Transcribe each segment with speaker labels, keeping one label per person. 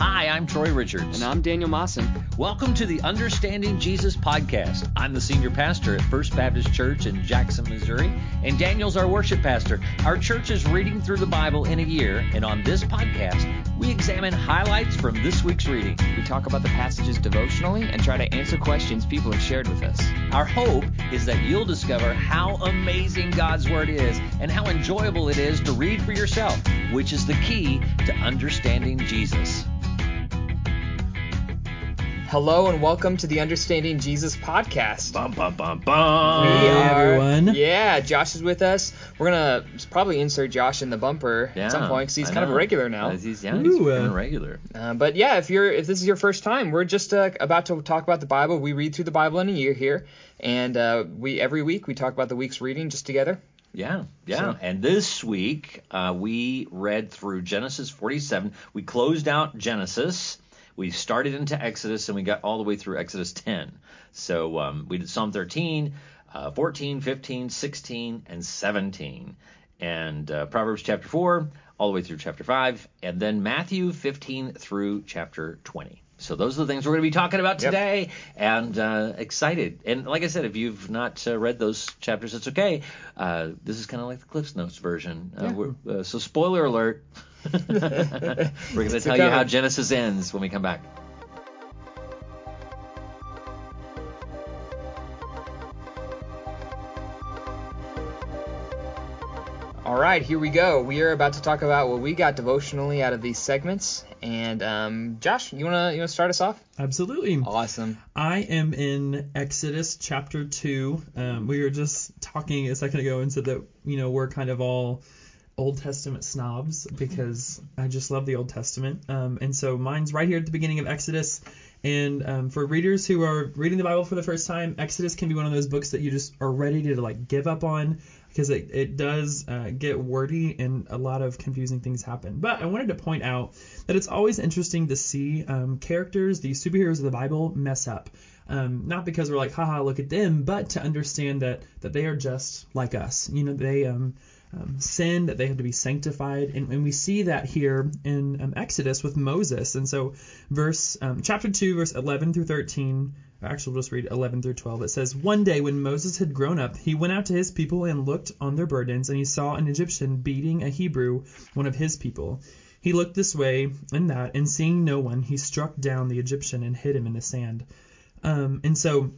Speaker 1: Hi, I'm Troy Richards.
Speaker 2: And I'm Daniel Mawson.
Speaker 1: Welcome to the Understanding Jesus podcast. I'm the senior pastor at First Baptist Church in Jackson, Missouri, and Daniel's our worship pastor. Our church is reading through the Bible in a year, and on this podcast, we examine highlights from this week's reading.
Speaker 2: We talk about the passages devotionally and try to answer questions people have shared with us.
Speaker 1: Our hope is that you'll discover how amazing God's Word is and how enjoyable it is to read for yourself, which is the key to understanding Jesus.
Speaker 2: Hello and welcome to the Understanding Jesus podcast.
Speaker 1: Bum, bum, bum, bum.
Speaker 2: We
Speaker 3: Hey,
Speaker 2: are,
Speaker 3: everyone.
Speaker 2: Yeah, Josh is with us. We're gonna probably insert Josh in the bumper
Speaker 1: Yeah,
Speaker 2: at some point because he's
Speaker 1: I
Speaker 2: kind of a regular now.
Speaker 1: Uh, He's, yeah, he's
Speaker 3: Ooh,
Speaker 1: kind
Speaker 3: uh,
Speaker 1: of regular.
Speaker 2: Uh, but yeah, if you're if this is your first time, we're just uh, about to talk about the Bible. We read through the Bible in a year here, and uh, we every week we talk about the week's reading just together.
Speaker 1: Yeah, yeah.
Speaker 2: So-
Speaker 1: And this week uh, we read through Genesis 47. We closed out Genesis. We started into Exodus and we got all the way through Exodus 10. So um, we did Psalm 13, uh, 14, 15, 16, and 17. And uh, Proverbs chapter 4, all the way through chapter 5. And then Matthew 15 through chapter 20. So those are the things we're going to be talking about
Speaker 2: Yep.
Speaker 1: today, and uh, excited. And like I said, if you've not uh, read those chapters, it's okay. Uh, this is kind of like the Cliffs Notes version. Uh, we're, uh, so spoiler alert. we're going to tell you how. Genesis ends when we come back.
Speaker 2: All right, here we go. We are about to talk about what we got devotionally out of these segments. And um, Josh, you wanna you wanna start us off?
Speaker 3: Absolutely.
Speaker 2: Awesome.
Speaker 3: I am in Exodus chapter 2. Um, we were just talking a second ago and said that, you know, we're kind of all Old Testament snobs because I just love the Old Testament. Um, and so mine's right here at the beginning of Exodus. And um, for readers who are reading the Bible for the first time, Exodus can be one of those books that you just are ready to like give up on because it, it does uh, get wordy and a lot of confusing things happen. But I wanted to point out that it's always interesting to see um, characters, the superheroes of the Bible, mess up. Um, not because we're like, haha, look at them, but to understand that that they are just like us. You know, they um, um, sin, that they have to be sanctified, and, and we see that here in um, Exodus with Moses. And so, verse um, chapter two, verse 11 through 13. Actually, we'll just read 11 through 12. It says, One day when Moses had grown up, he went out to his people and looked on their burdens, and he saw an Egyptian beating a Hebrew, one of his people. He looked this way and that, and seeing no one, he struck down the Egyptian and hid him in the sand. Um, and so,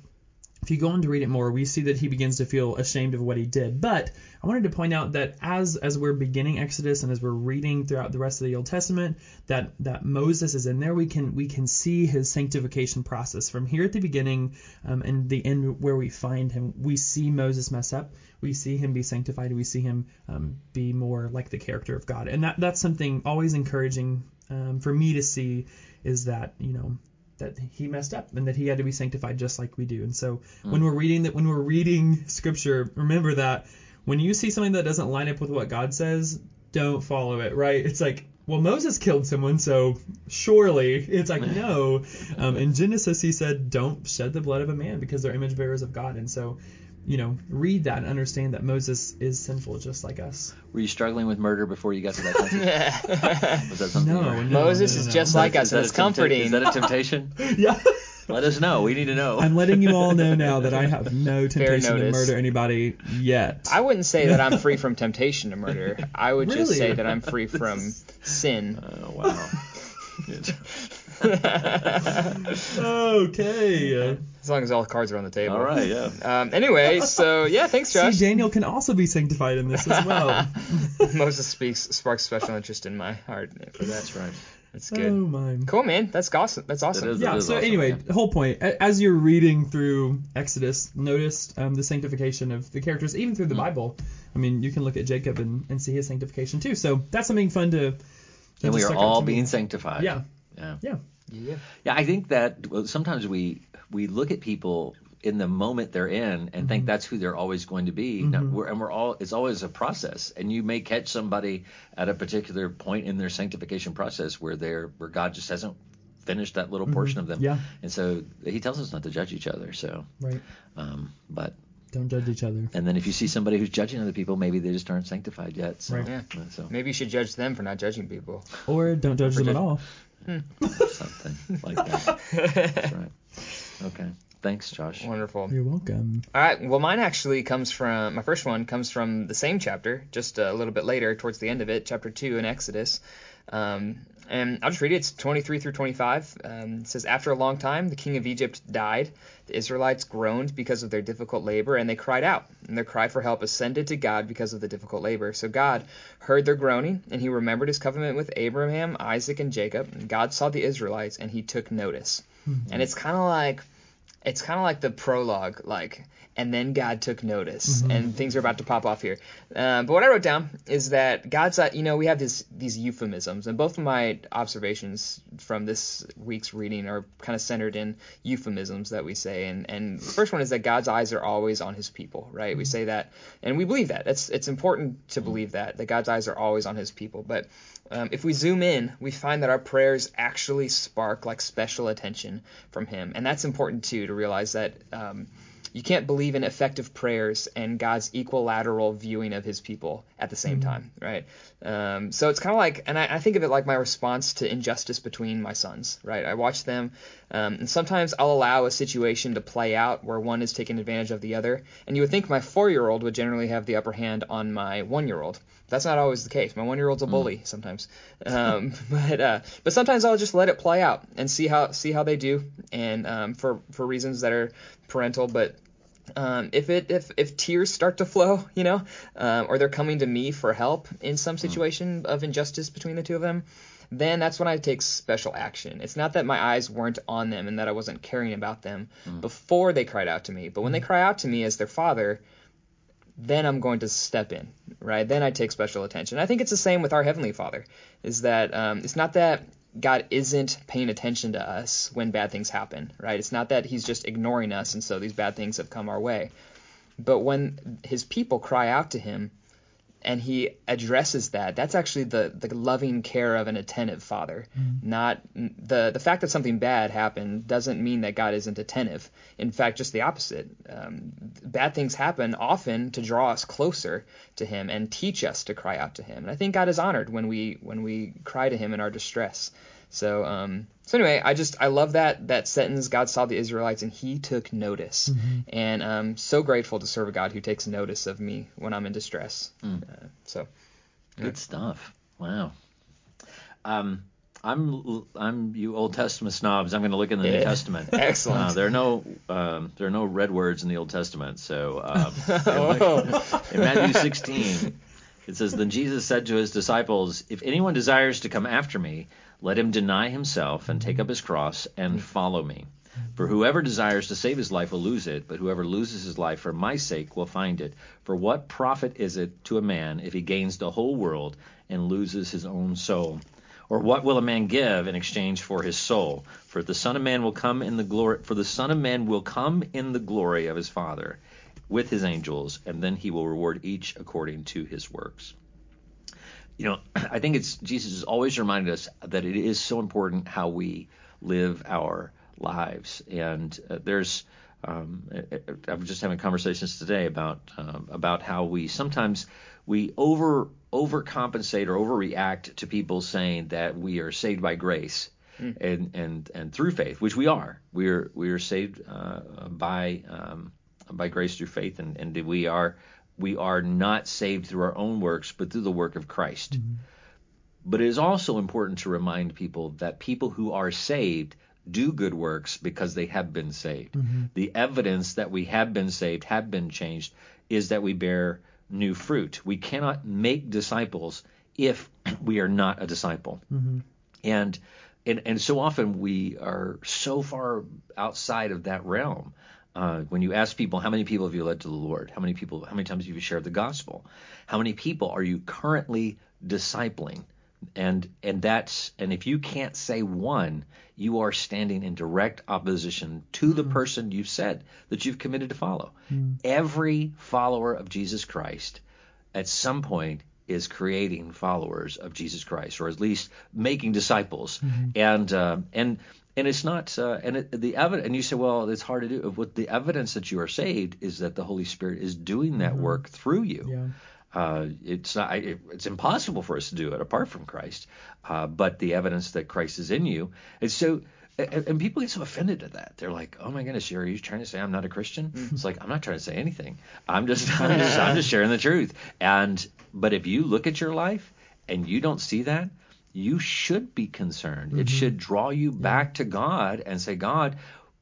Speaker 3: if you go on to read it more, we see that he begins to feel ashamed of what he did. But I wanted to point out that as as we're beginning Exodus and as we're reading throughout the rest of the Old Testament, that that Moses is in there. We can we can see his sanctification process from here at the beginning um, and the end where we find him. We see Moses mess up. We see him be sanctified. We see him um, be more like the character of God. And that that's something always encouraging um, for me to see is that you know that he messed up and that he had to be sanctified just like we do. And so when we're reading that when we're reading scripture, remember that when you see something that doesn't line up with what God says, don't follow it, right? It's like, well, Moses killed someone, so surely it's like no. Um, in Genesis, he said, don't shed the blood of a man because they're image bearers of God. And so, you know, read that and understand that Moses is sinful just like us.
Speaker 1: Were you struggling with murder before you got to that passage? Was that something?
Speaker 3: No,
Speaker 1: you were-
Speaker 3: no,
Speaker 2: Moses
Speaker 3: no,
Speaker 2: is
Speaker 3: no.
Speaker 2: just
Speaker 1: Is that-
Speaker 2: like us,
Speaker 1: is
Speaker 2: and
Speaker 1: that
Speaker 2: it's
Speaker 1: tempta-
Speaker 2: comforting.
Speaker 1: Is that a temptation?
Speaker 3: yeah.
Speaker 1: Let us know. We need to know.
Speaker 3: I'm letting you all know now that I have no temptation to murder anybody yet.
Speaker 2: I wouldn't say that I'm free from temptation to murder. I would just say that I'm free from sin.
Speaker 1: Oh wow.
Speaker 3: Okay. Uh,
Speaker 2: As long as all the cards are on the table.
Speaker 1: All right. Yeah.
Speaker 2: Um, anyway, so yeah, thanks, Josh.
Speaker 3: see,
Speaker 2: Josh.
Speaker 3: Daniel can also be sanctified in this as well.
Speaker 2: Moses speaks sparks special interest in my heart for that.
Speaker 1: That's right.
Speaker 2: That's good.
Speaker 3: oh
Speaker 2: good.
Speaker 3: my.
Speaker 2: Cool, man. That's awesome. That's awesome.
Speaker 1: It is.
Speaker 3: Yeah. So
Speaker 1: awesome,
Speaker 3: anyway,
Speaker 1: yeah.
Speaker 3: whole point. As you're reading through Exodus, notice um, the sanctification of the characters, even through the
Speaker 1: Mm.
Speaker 3: Bible. I mean, you can look at Jacob and, and see his sanctification too. So that's something fun to. to
Speaker 1: And we are all
Speaker 3: to me.
Speaker 1: being sanctified.
Speaker 3: Yeah.
Speaker 1: Yeah.
Speaker 3: Yeah.
Speaker 2: Yeah.
Speaker 1: Yeah, I think that well, sometimes we we look at people in the moment they're in and think mm-hmm. that's who they're always going to be. No, mm-hmm. we're, and we're all it's always a process, and you may catch somebody at a particular point in their sanctification process where they're where God just hasn't finished that little mm-hmm. portion of them.
Speaker 3: Yeah.
Speaker 1: And so He tells us not to judge each other. So,
Speaker 3: Right.
Speaker 1: um, but
Speaker 3: Don't judge each other.
Speaker 1: and then if you see somebody who's judging other people, maybe they just aren't sanctified yet. So,
Speaker 3: Right.
Speaker 2: Yeah.
Speaker 1: so
Speaker 2: Maybe you should judge them for not judging people.
Speaker 3: Or don't judge them at all. Hmm.
Speaker 1: something like that. That's right. Okay. Thanks, Josh.
Speaker 2: Wonderful.
Speaker 3: You're welcome.
Speaker 2: All right. Well, mine actually comes from my first one comes from the same chapter, just a little bit later, towards the end of it, chapter two in Exodus. Um, and I'll just read it. It's 23 through 25. Um, it says, After a long time, the king of Egypt died. The Israelites groaned because of their difficult labor, and they cried out. And their cry for help ascended to God because of the difficult labor. So God heard their groaning, and he remembered his covenant with Abraham, Isaac, and Jacob. And God saw the Israelites, and he took notice. And it's kind of like it's kind of like the prologue, like, and then God took notice, and things are about to pop off here. Um, but what I wrote down is that God's, uh, you know, we have this these euphemisms, and both of my observations from this week's reading are kind of centered in euphemisms that we say. And and the first one is that God's eyes are always on His people, right? We say that, and we believe that. It's it's important to believe that that God's eyes are always on His people, but um, if we zoom in, we find that our prayers actually spark like special attention from Him, and that's important too to realize that um, you can't believe in effective prayers and God's equilateral viewing of His people at the same time, right? Um, so it's kind of like, and I, I think of it like my response to injustice between my sons, right? I watch them, um, and sometimes I'll allow a situation to play out where one is taking advantage of the other, and you would think my four-year-old would generally have the upper hand on my one-year-old. That's not always the case. My one-year-old's a bully sometimes, um, but uh, but sometimes I'll just let it play out and see how see how they do, and um, for for reasons that are parental, but um, if it if if tears start to flow, you know, um, or they're coming to me for help in some situation of injustice between the two of them, then that's when I take special action. It's not that my eyes weren't on them and that I wasn't caring about them before they cried out to me, but when they cry out to me as their father, then I'm going to step in, right? Then I take special attention. I think it's the same with our Heavenly Father, is that um, it's not that God isn't paying attention to us when bad things happen, right? It's not that He's just ignoring us and so these bad things have come our way. But when His people cry out to Him and He addresses that, that's actually the, the loving care of an attentive Father. Not the the fact that something bad happened doesn't mean that God isn't attentive. In fact, just the opposite. Um, bad things happen often to draw us closer to Him and teach us to cry out to Him. And I think God is honored when we when we cry to Him in our distress. So um, so anyway, I just I love that that sentence. God saw the Israelites and He took notice, and I'm so grateful to serve a God who takes notice of me when I'm in distress. Uh, so
Speaker 1: Good stuff. Wow. Um, I'm I'm you Old Testament snobs. I'm going to look in the New Testament.
Speaker 2: Excellent.
Speaker 1: Uh, there are no um, there are no red words in the Old Testament. So um,
Speaker 2: Oh.
Speaker 1: in Matthew 16, it says, Then Jesus said to his disciples, If anyone desires to come after me, let him deny himself and take up his cross and follow me. For whoever desires to save his life will lose it, but whoever loses his life for my sake will find it. For what profit is it to a man if he gains the whole world and loses his own soul? Or what will a man give in exchange for his soul? For the Son of Man will come in the glory for the Son of Man will come in the glory of his Father with his angels, and then he will reward each according to his works. You know, I think it's Jesus has always reminded us that it is so important how we live our lives, and uh, there's. Um, I'm just having conversations today about um, about how we sometimes we over overcompensate or overreact to people saying that we are saved by grace and and and through faith, which we are. We are we are saved uh, by um, by grace through faith, and, and we are we are not saved through our own works, but through the work of Christ. Mm-hmm. But it is also important to remind people that people who are saved do good works because they have been saved. Mm-hmm. The evidence that we have been saved, have been changed, is that we bear new fruit. We cannot make disciples if we are not a disciple. Mm-hmm. And and and so often we are so far outside of that realm. Uh, when you ask people how many people have you led to the Lord, how many people, how many times have you shared the gospel, how many people are you currently discipling, and and that's and if you can't say one, you are standing in direct opposition to the person you've said that you've committed to follow. Every follower of Jesus Christ, at some point, is creating followers of Jesus Christ, or at least making disciples. And uh, and and it's not uh, and it, the evidence. And you say, well, it's hard to do. What the evidence that you are saved is that the Holy Spirit is doing that work through you.
Speaker 3: Yeah.
Speaker 1: Uh, it's not, it, it's impossible for us to do it apart from Christ. Uh, but the evidence that Christ is in you, it's so. And, and people get so offended at that. They're like, "Oh my goodness, you are you trying to say I'm not a Christian?" It's like I'm not trying to say anything. I'm just, I'm just, I'm just sharing the truth. And but if you look at your life and you don't see that, you should be concerned. It should draw you back to God and say, God,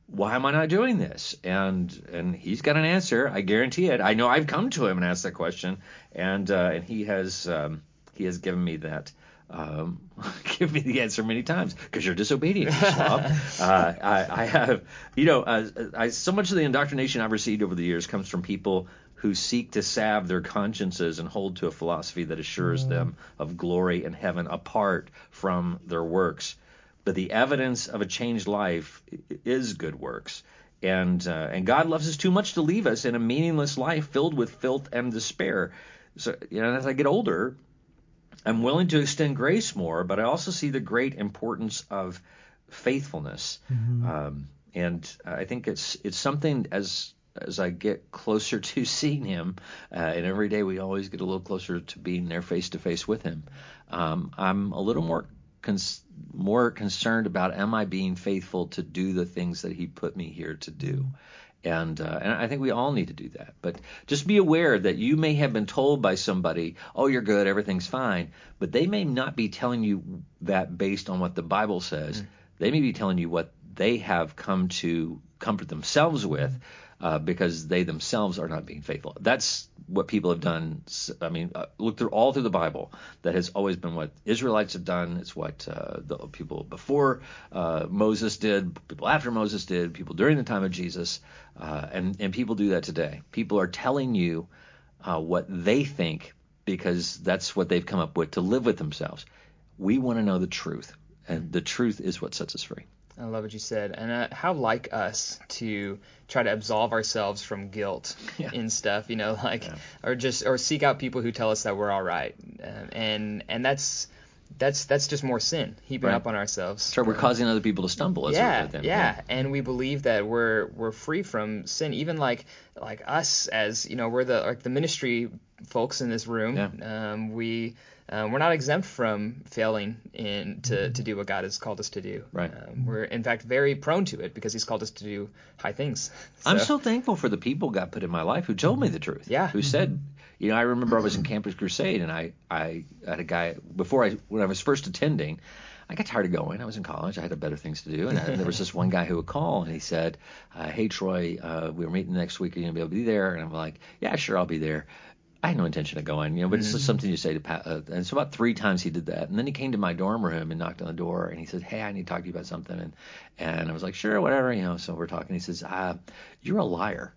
Speaker 1: why am I not doing this? And and he's got an answer. I guarantee it. I know I've come to him and asked that question, and uh, and he has um, he has given me that. Um, give me the answer many times because you're disobedient, you uh, I, I have, you know, uh, I, so much of the indoctrination I've received over the years comes from people who seek to salve their consciences and hold to a philosophy that assures them of glory and heaven apart from their works. But the evidence of a changed life is good works. And, uh, and God loves us too much to leave us in a meaningless life filled with filth and despair. So, you know, as I get older, I'm willing to extend grace more, but I also see the great importance of faithfulness. Um, and I think it's it's something as as I get closer to seeing Him, uh, and every day we always get a little closer to being there face to face with Him. Um, I'm a little more cons- more concerned about am I being faithful to do the things that He put me here to do. And, uh, and I think we all need to do that. But just be aware that you may have been told by somebody, oh, you're good, everything's fine. But they may not be telling you that based on what the Bible says. They may be telling you what they have come to comfort themselves with uh, because they themselves are not being faithful. That's what people have done. I mean, uh, look through all through the Bible. That has always been what Israelites have done. It's what uh, the people before uh, Moses did, people after Moses did, people during the time of Jesus, uh, and and people do that today. People are telling you uh, what they think because that's what they've come up with to live with themselves. We want to know the truth, and the truth is what sets us free.
Speaker 2: I love what you said, and uh, how like us to try to absolve ourselves from guilt
Speaker 1: Yeah.
Speaker 2: in stuff, you know, like or just or seek out people who tell us that we're all right, um, and and that's that's that's just more sin heaping
Speaker 1: Right.
Speaker 2: up on ourselves.
Speaker 1: So we're causing other people to stumble
Speaker 2: yeah,
Speaker 1: them.
Speaker 2: yeah, and we believe that we're we're free from sin. Even like like us as you know, we're the like the ministry folks in this room.
Speaker 1: Yeah.
Speaker 2: Um, we um, we're not exempt from failing in to, to do what God has called us to do.
Speaker 1: Right.
Speaker 2: Um, we're in fact very prone to it because He's called us to do high things.
Speaker 1: I'm so thankful for the people God put in my life who told me the truth.
Speaker 2: Yeah.
Speaker 1: Who said, you know, I remember I was in Campus Crusade and I, I had a guy before I when I was first attending. I got tired of going. I was in college. I had better things to do. And I, there was this one guy who would call and he said, uh, "Hey Troy, uh, we're meeting next week. Are you gonna be able to be there?" And I'm like, "Yeah, sure, I'll be there." I had no intention of going, you know, but it's just something you say to Pat. Uh, and so about three times he did that, and then he came to my dorm room and knocked on the door, and he said, "Hey, I need to talk to you about something." And and I was like, "Sure, whatever," you know. So we're talking. He says, uh, "You're a liar."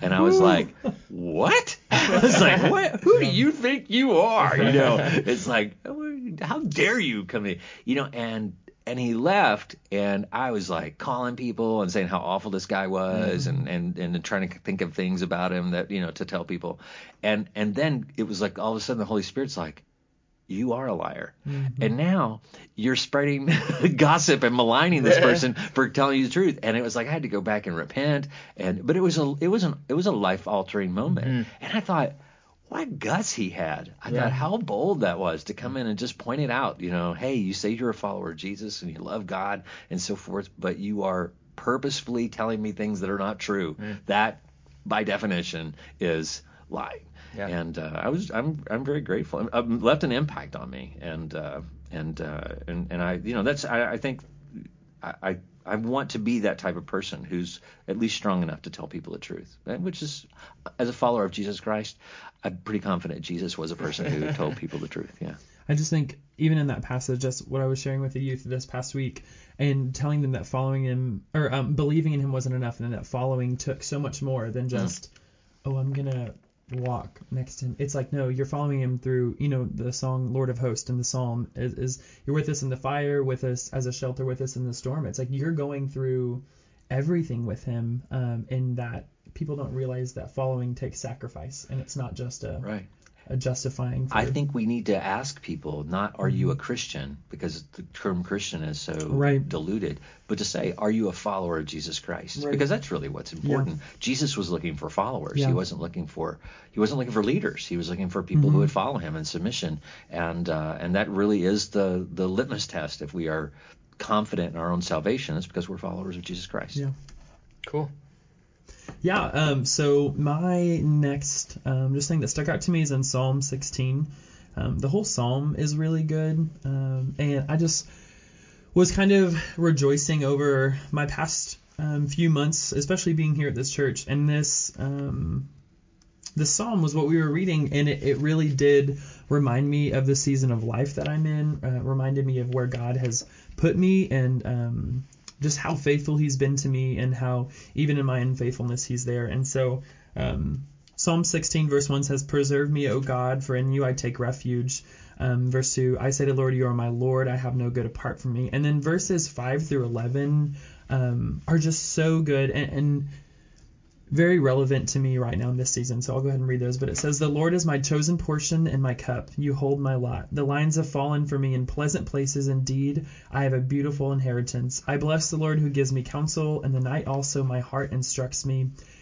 Speaker 1: And I was like, "What?" I was like, "What? Who do you think you are?" You know, it's like, "How dare you come in?" You know, and and he left, and I was like calling people and saying how awful this guy was, mm-hmm. and and and trying to think of things about him that you know to tell people, and and then it was like all of a sudden the Holy Spirit's like. You are a liar, mm-hmm. and now you're spreading gossip and maligning this person for telling you the truth. And it was like I had to go back and repent. And but it was a it was an it was a life altering moment. Mm-hmm. And I thought, what guts he had. I
Speaker 2: Yeah.
Speaker 1: thought how bold that was to come in and just point it out. You know, hey, you say you're a follower of Jesus and you love God and so forth, but you are purposefully telling me things that are not true. Mm. That, by definition, is lying.
Speaker 2: Yeah.
Speaker 1: And uh, I was I'm I'm very grateful. It um, left an impact on me, and uh, and uh, and and I you know that's I, I think I, I I want to be that type of person who's at least strong enough to tell people the truth, which is, as a follower of Jesus Christ, I'm pretty confident Jesus was a person who told people the truth. Yeah.
Speaker 3: I just think even in that passage, just what I was sharing with the youth this past week, and telling them that following him or um, believing in him wasn't enough, and that following took so much more than just, oh, I'm gonna walk next to him. It's like no, you're following him through. You know the song Lord of Hosts and the Psalm is, is you're with us in the fire, with us as a shelter, with us in the storm. It's like you're going through everything with him, um, and that people don't realize that following takes sacrifice, and it's not just a
Speaker 1: Right.
Speaker 3: A justifying. For,
Speaker 1: I think we need to ask people not are you a Christian because the term Christian is so
Speaker 3: Right.
Speaker 1: diluted, but to say are you a follower of Jesus Christ
Speaker 3: Right.
Speaker 1: because that's really what's important. Jesus was looking for followers.
Speaker 3: Yeah.
Speaker 1: He wasn't looking for he wasn't looking for leaders. He was looking for people
Speaker 3: Mm-hmm.
Speaker 1: who would follow him in submission, and uh, and that really is the the litmus test if we are confident in our own salvation. It's because we're followers of Jesus Christ.
Speaker 3: Yeah.
Speaker 2: Cool.
Speaker 3: Yeah. Um. So my next um, just thing that stuck out to me is in Psalm 16. Um, the whole psalm is really good, um, and I just was kind of rejoicing over my past um, few months, especially being here at this church, and this um, this psalm was what we were reading, and it, it really did remind me of the season of life that I'm in. Uh, reminded me of where God has put me, and um, just how faithful He's been to me, and how even in my unfaithfulness He's there. And so, um, Psalm 16 verse 1 says, "Preserve me, O God, for in You I take refuge." Um, verse 2, I say to Lord, You are my Lord, I have no good apart from me. And then verses 5 through 11 um, are just so good and, and very relevant to me right now in this season. So I'll go ahead and read those. But it says, The Lord is my chosen portion and my cup. You hold my lot. The lines have fallen for me in pleasant places. Indeed, I have a beautiful inheritance. I bless the Lord who gives me counsel. In the night also my heart instructs me.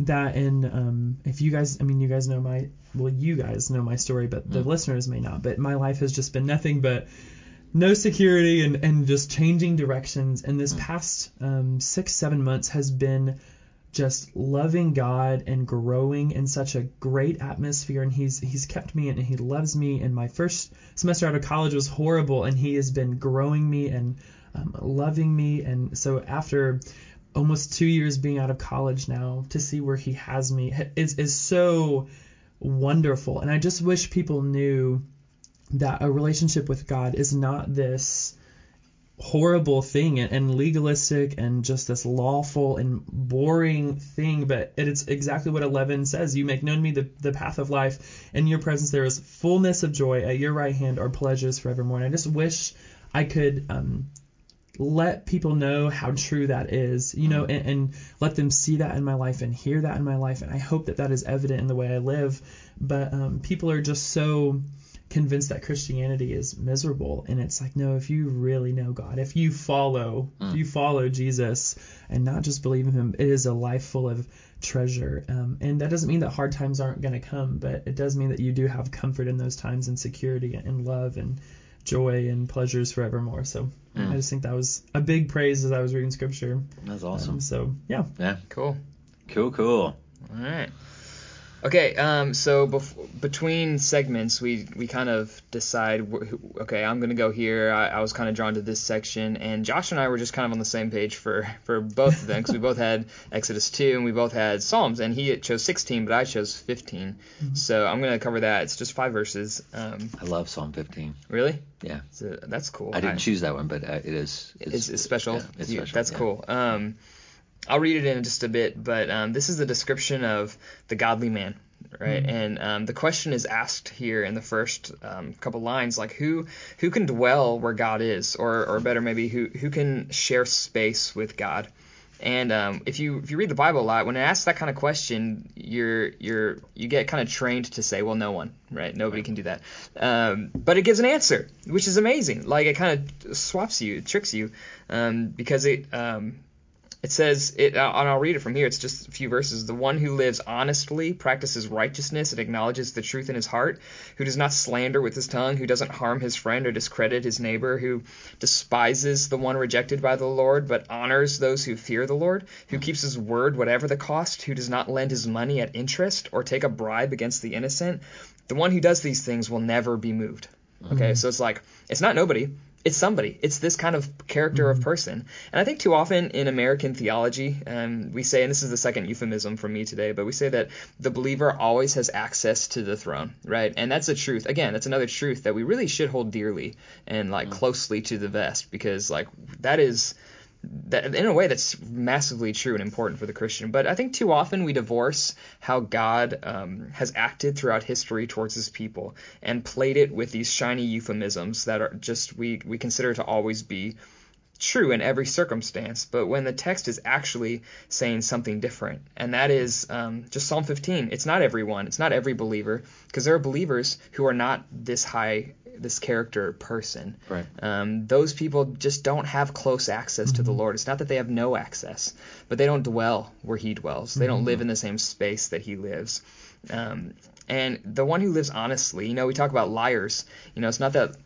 Speaker 3: that and um, if you guys, I mean, you guys know my, well, you guys know my story, but the listeners may not. But my life has just been nothing but no security and, and just changing directions. And this past um, six, seven months has been just loving God and growing in such a great atmosphere. And he's he's kept me and he loves me. And my first semester out of college was horrible, and he has been growing me and um, loving me. And so after almost two years being out of college now, to see where he has me is is so wonderful. And I just wish people knew that a relationship with God is not this horrible thing and, legalistic and just this lawful and boring thing, but it's exactly what 11 says. You make known to me the, the path of life. In your presence there is fullness of joy. At your right hand are pleasures forevermore. And I just wish I could um, let people know how true that is, you know, and, and let them see that in my life and hear that in my life. And I hope that that is evident in the way I live. But um, people are just so convinced that Christianity is miserable and it's like no if you really know God if you follow if you follow Jesus and not just believe in him it is a life full of treasure um, and that doesn't mean that hard times aren't going to come but it does mean that you do have comfort in those times and security and love and joy and pleasures forevermore so I just think that was a big praise as I was reading scripture
Speaker 1: That's awesome.
Speaker 3: um, so yeah
Speaker 1: yeah.
Speaker 2: Cool.
Speaker 1: Cool. Cool.
Speaker 2: All right. Okay, um, so bef- between segments, we, we kind of decide, wh- okay, I'm going to go here. I, I was kind of drawn to this section, and Josh and I were just kind of on the same page for, for both of them because we both had Exodus 2 and we both had Psalms, and he chose 16, but I chose 15. So I'm going to cover that. It's just five verses. Um,
Speaker 1: I love Psalm 15.
Speaker 2: really?
Speaker 1: Yeah.
Speaker 2: So that's cool.
Speaker 1: I didn't choose that one, but uh, it is.
Speaker 2: It's, it's special.
Speaker 1: yeah, it's
Speaker 2: You-
Speaker 1: special.
Speaker 2: That's
Speaker 1: yeah.
Speaker 2: cool. Um, I'll read it in just a bit, but um, this is the description of the godly man, right? And um, the question is asked here in the first um, couple lines, like who who can dwell where God is, or or better maybe who who can share space with God. And um, if you if you read the Bible a lot, when it asks that kind of question, you're you're you get kind of trained to say, well, no one, right? Nobody can do that. Um, but it gives an answer, which is amazing. Like it kind of swaps you, it tricks you, um, because it um, it says it, uh, and I'll read it from here. It's just a few verses. The one who lives honestly, practices righteousness, and acknowledges the truth in his heart, who does not slander with his tongue, who doesn't harm his friend or discredit his neighbor, who despises the one rejected by the Lord, but honors those who fear the Lord, who keeps his word whatever the cost, who does not lend his money at interest or take a bribe against the innocent. The one who does these things will never be moved. Okay, so it's like it's not nobody, it's somebody. It's this kind of character of person. And I think too often in American theology, um, we say, and this is the second euphemism from me today, but we say that the believer always has access to the throne, right? And that's a truth. Again, that's another truth that we really should hold dearly and like closely to the vest because like that is that in a way that's massively true and important for the Christian. But I think too often we divorce how God um, has acted throughout history towards His people and played it with these shiny euphemisms that are just we we consider to always be true in every circumstance, but when the text is actually saying something different, and that is um, just Psalm 15. It's not everyone, it's not every believer, because there are believers who are not this high, this character person.
Speaker 1: Right.
Speaker 2: Um, those people just don't have close access to the Lord. It's not that they have no access, but they don't dwell where He dwells. They don't live in the same space that He lives. Um, and the one who lives honestly, you know, we talk about liars. You know, it's not that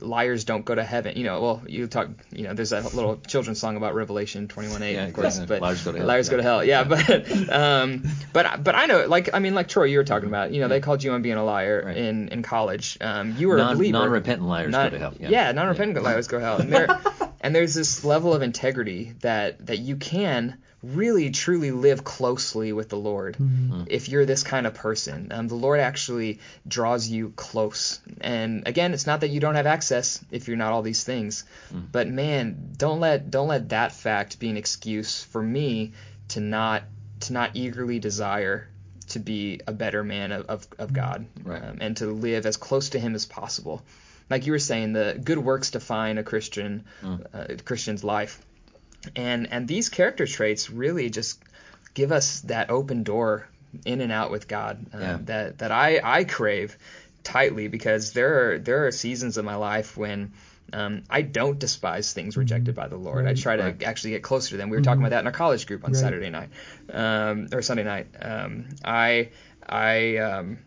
Speaker 2: liars don't go to heaven. You know, well, you talk, you know, there's that little children's song about Revelation 21:8,
Speaker 1: Yeah,
Speaker 2: of course,
Speaker 1: exactly.
Speaker 2: but
Speaker 1: Liars go to hell.
Speaker 2: Liars go to hell. Yeah, but um, but but I know, like, I mean, like Troy, you were talking about, you know, they called you on being a liar
Speaker 1: Right.
Speaker 2: in in college. Um, you were a
Speaker 1: Non,
Speaker 2: believer.
Speaker 1: non-repentant liars go to hell.
Speaker 2: Yeah, non-repentant liars go to hell. And there, and there's this level of integrity that that you can really truly live closely with the Lord if you're this kind of person. Um, the Lord actually draws you close. And again, it's not that you don't have access if you're not all these things, but man, don't let don't let that fact be an excuse for me to not to not eagerly desire to be a better man of, of, of God
Speaker 1: Right.
Speaker 2: um, and to live as close to Him as possible. Like you were saying, the good works define a Christian uh, Christian's life, and and these character traits really just give us that open door in and out with God uh,
Speaker 1: Yeah.
Speaker 2: that that I I crave tightly because there are there are seasons of my life when um, I don't despise things rejected by the Lord. I try to
Speaker 1: Right.
Speaker 2: actually get closer to them. We were talking about that in our college group on
Speaker 3: Right.
Speaker 2: Saturday night um, or Sunday night. Um, I I um,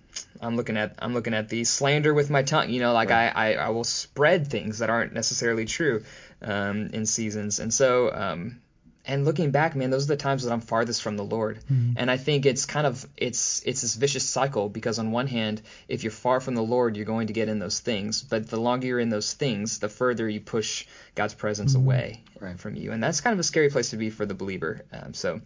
Speaker 2: I'm looking at I'm looking at the slander with my tongue. You know, like I, I I will spread things that aren't necessarily true um, in seasons, and so um, and looking back, man, those are the times that I'm farthest from the Lord. And I think it's kind of it's it's this vicious cycle because on one hand, if you're far from the Lord, you're going to get in those things, but the longer you're in those things, the further you push God's presence away
Speaker 1: Right.
Speaker 2: from you, and that's kind of a scary place to be for the believer. Um, so